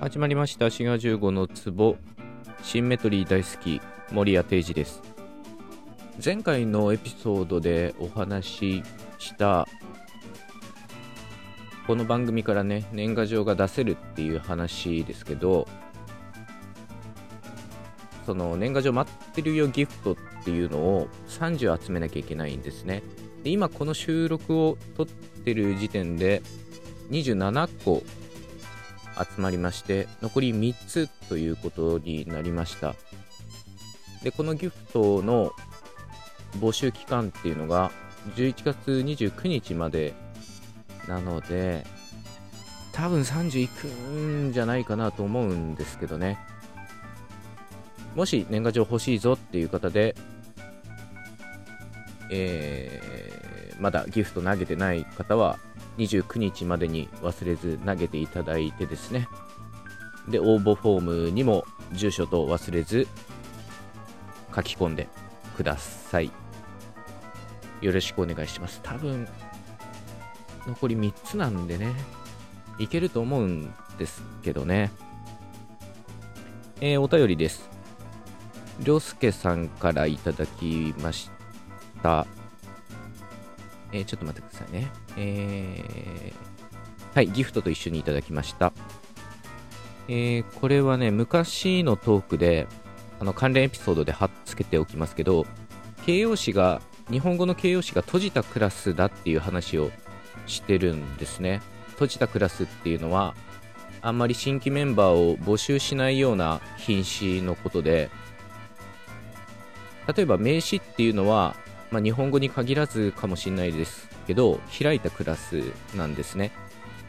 始まりました。滋賀15の壺。シンメトリー大好き。森谷定治です。前回のエピソードでお話ししたこの番組からね年賀状が出せるっていう話ですけどその年賀状待ってるよギフトっていうのを30集めなきゃいけないんですね。で今この収録を撮ってる時点で27個集まりまして残り3つということになりました。でこのギフトの募集期間っていうのが11月29日までなので多分30いくんじゃないかなと思うんですけどね。もし年賀状欲しいぞっていう方で、えー、まだギフト投げてない方は29日までに忘れず投げていただいてですね。で応募フォームにも住所と忘れず書き込んでください。よろしくお願いします。多分残り3つなんでね。いけると思うんですけどね。えー、お便りです。りょうすけさんからいただきました。えー、ちょっと待ってくださいね。えー、はい、ギフトと一緒にいただきました。えー、これはね、昔のトークで、あの関連エピソードで貼っつけておきますけど、形容詞が、日本語の形容詞が閉じたクラスだっていう話をしてるんですね。閉じたクラスっていうのは、あんまり新規メンバーを募集しないような品詞のことで、例えば名詞っていうのはまあ、日本語に限らずかもしれないですけど、開いたクラスなんですね。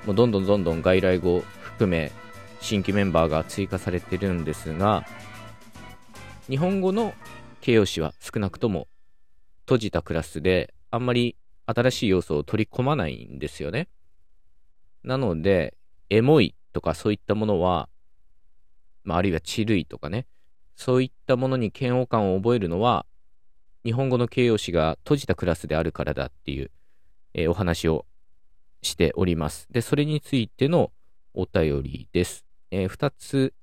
もうどんどんどんどん外来語含め新規メンバーが追加されてるんですが、日本語の形容詞は少なくとも閉じたクラスで、あんまり新しい要素を取り込まないんですよね。なので、エモいとかそういったものは、まあ、あるいはチルいとかね、そういったものに嫌悪感を覚えるのは、日本語の形容詞が閉じたクラスであるからだっていう、えー、お話をしております。で、それについてのお便りです。えー、2つ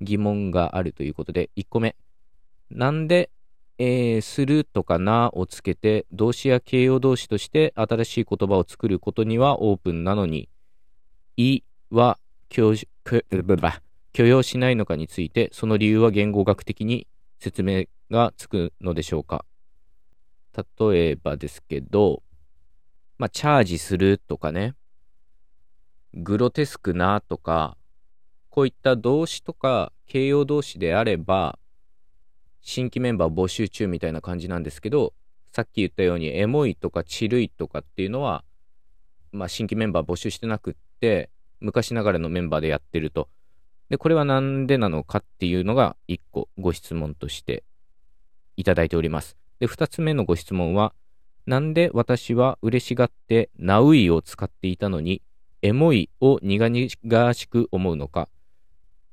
疑問があるということで、1個目。なんで、えー、するとかなをつけて、動詞や形容動詞として新しい言葉を作ることにはオープンなのに、いは許容しないのかについて、その理由は言語学的に説明がつくのでしょうか？例えばですけど、まあ、チャージするとかね、グロテスクなとか、こういった動詞とか形容動詞であれば、新規メンバー募集中みたいな感じなんですけど、さっき言ったようにエモいとかチルいとかっていうのは、まあ、新規メンバー募集してなくって、昔ながらのメンバーでやってると。で、これはなんでなのかっていうのが一個ご質問としていただいております。で、二つ目のご質問は、なんで私は嬉しがってナウイを使っていたのに、エモいを苦々しく思うのか。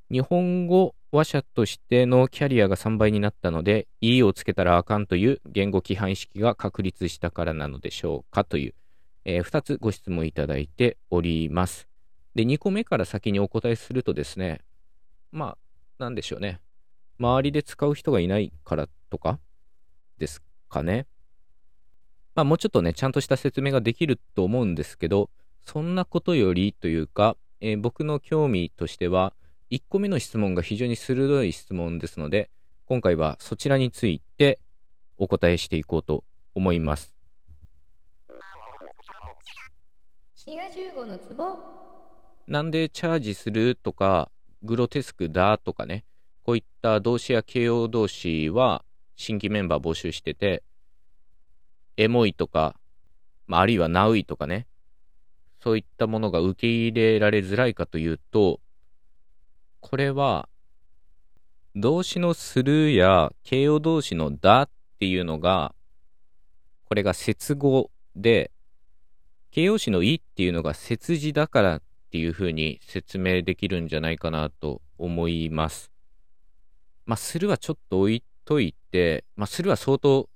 日本語話者としてのキャリアが3倍になったので、いいをつけたらあかんという言語規範意識が確立したからなのでしょうかという、えー、2つご質問いただいております。で、2個目から先にお答えするとですね、まあ、なんでしょうね。周りで使う人がいないからとかですかね。まあもうちょっとね、ちゃんとした説明ができると思うんですけど、そんなことよりというか、えー、僕の興味としては、1個目の質問が非常に鋭い質問ですので、今回はそちらについてお答えしていこうと思います。なんでチャージするとか、グロテスクだとかね、こういった動詞や形容動詞は新規メンバー募集してて、エモいとか、まあ、あるいはナウイとかね、そういったものが受け入れられづらいかというと、これは、動詞のするや形容動詞のだっていうのが、これが接語で、形容詞のいっていうのが接字だからっていうふうに説明できるんじゃないかなと思います。まあ、するはちょっと置いといて、まあ、するは相当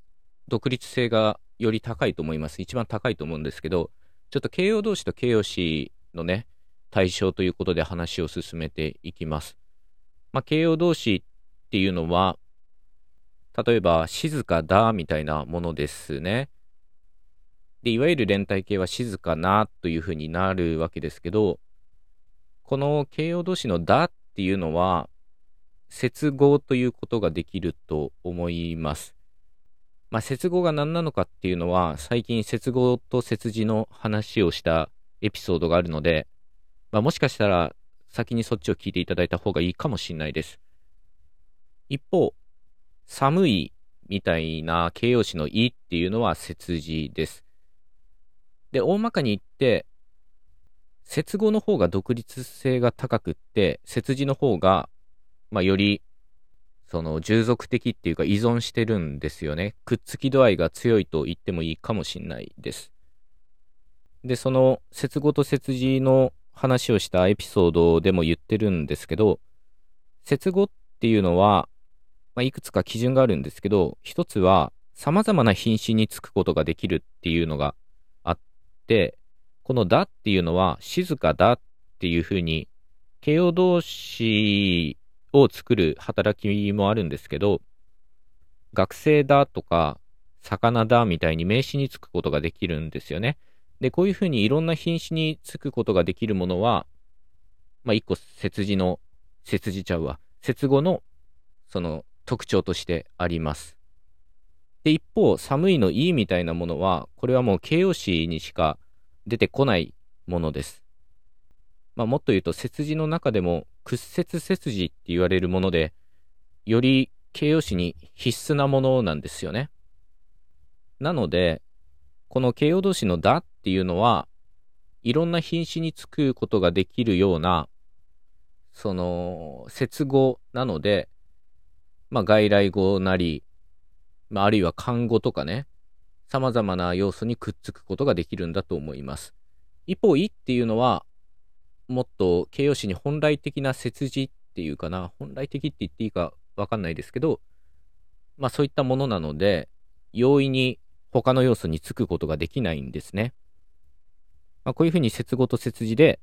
独立性がより高いと思います。一番高いと思うんですけど、ちょっと形容動詞と形容詞のね、対象ということで話を進めていきます。まあ、形容動詞っていうのは、例えば、静かだみたいなものですね。で、いわゆる連帯形は静かなというふうになるわけですけど、この形容動詞のだっていうのは、接合ということができると思います。まあ、接合が何なのかっていうのは、最近接合と接字の話をしたエピソードがあるので、まあ、もしかしたら先にそっちを聞いていただいた方がいいかもしれないです。一方、寒いみたいな形容詞のいっていうのは接字です。で、大まかに言って、接語の方が独立性が高くって、接字の方が、まあ、より、その、従属的っていうか依存してるんですよね。くっつき度合いが強いと言ってもいいかもしれないです。で、その、接語と接字の話をしたエピソードでも言ってるんですけど、接語っていうのは、まあ、いくつか基準があるんですけど、一つは、様々な品詞につくことができるっていうのがあって、このだっていうのは、静かだっていうふうに、形容動詞を作る働きもあるんですけど、学生だとか、魚だみたいに名詞につくことができるんですよね。で、こういうふうにいろんな品詞につくことができるものは、まあ、一個、節字の、節字ちゃうわ。節語の、その、特徴としてあります。で、一方、寒いのいいみたいなものは、これはもう形容詞にしか出てこないものです。まあ、もっと言うと、節字の中でも、屈折節字って言われるもので、より形容詞に必須なものなんですよね。なので、この形容動詞のだっていうのは、いろんな品詞につくことができるような、その、接語なので、まあ、外来語なり、まあ、あるいは漢語とかね、様々な要素にくっつくことができるんだと思います。一方、いっていうのは、もっと形容詞に本来的な切字っていうかな、本来的って言っていいかわかんないですけど、まあそういったものなので、容易に他の要素につくことができないんですね。まあ、こういうふうに接語と接字で、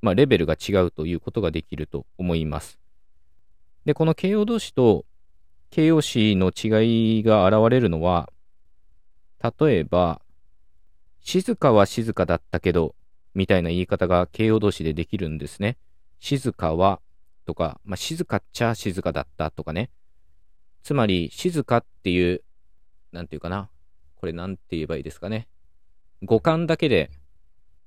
まあ、レベルが違うということができると思います。で、この形容動詞と形容詞の違いが現れるのは、例えば、静かは静かだったけど、みたいな言い方が形容動詞でできるんですね。静かはとか、まあ、静かっちゃ静かだったとかね。つまり、静かっていう、なんていうかな。これなんて言えばいいですかね。五感だけで、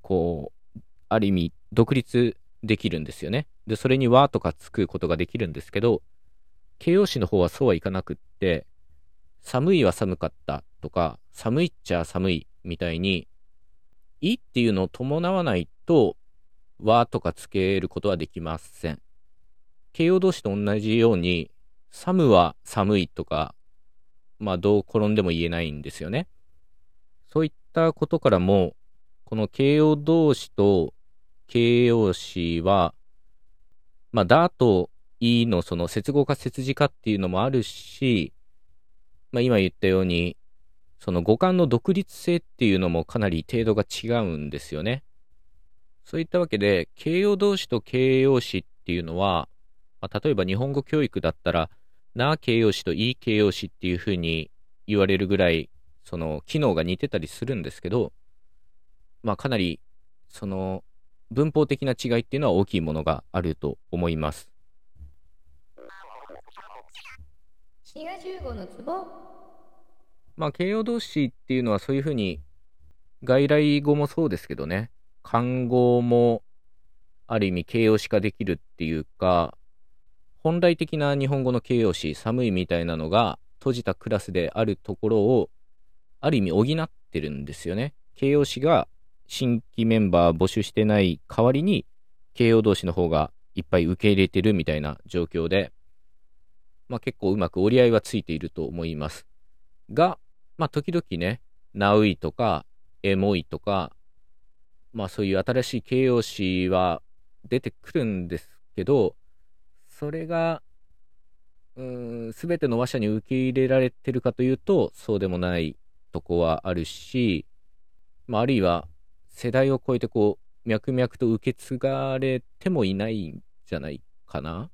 こう、ある意味、独立できるんですよね。で、それに和とかつくことができるんですけど、形容詞の方はそうはいかなくって、寒いは寒かったとか、寒いっちゃ寒いみたいに、いっていうのを伴わないと、和とかつけることはできません。形容動詞と同じように、寒は寒いとか、まあどう転んでも言えないんですよね。そういったことからも、この形容動詞と形容詞は、まあだといいのその接合か接字かっていうのもあるし、まあ今言ったように、その五感の独立性っていうのもかなり程度が違うんですよね。そういったわけで、形容動詞と形容詞っていうのは、まあ、例えば日本語教育だったら、な形容詞といい形容詞っていうふうに言われるぐらい、その機能が似てたりするんですけど、まあかなり、その文法的な違いっていうのは大きいものがあると思います。のツボまあ、形容動詞っていうのはそういうふうに、外来語もそうですけどね、漢語もある意味形容詞化できるっていうか、本来的な日本語の形容詞、寒いみたいなのが閉じたクラスであるところを、ある意味補ってるんですよね。形容詞が新規メンバー募集してない代わりに、形容動詞の方がいっぱい受け入れてるみたいな状況で、まあ結構うまく折り合いはついていると思います。が、まあ、時々ね、ナウイとか、エモいとか、まあ、そういう新しい形容詞は出てくるんですけど、それが、うんすべての話者に受け入れられてるかというと、そうでもないとこはあるし、まあ、あるいは世代を超えてこう、脈々と受け継がれてもいないんじゃないかな。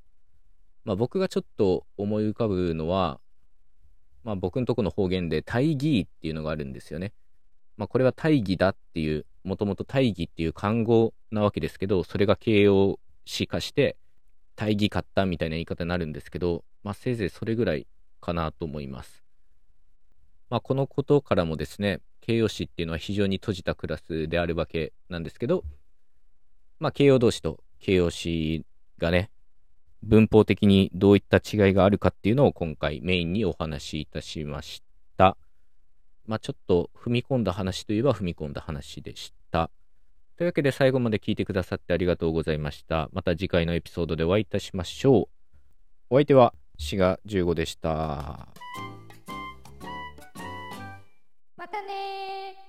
まあ、僕がちょっと思い浮かぶのは、まあ、僕のとこの方言で大義っていうのがあるんですよね。まあ、これは大義だっていう、もともと大義っていう漢語なわけですけど、それが形容詞化して、大義買ったみたいな言い方になるんですけど、まあ、せいぜいそれぐらいかなと思います。まあ、このことからもですね、形容詞っていうのは非常に閉じたクラスであるわけなんですけど、まあ、形容動詞と形容詞がね、文法的にどういった違いがあるかっていうのを今回メインにお話しいたしました。まあ、ちょっと踏み込んだ話といえば踏み込んだ話でした。というわけで最後まで聞いてくださってありがとうございました。また次回のエピソードでお会いいたしましょう。お相手は志賀15でした。またね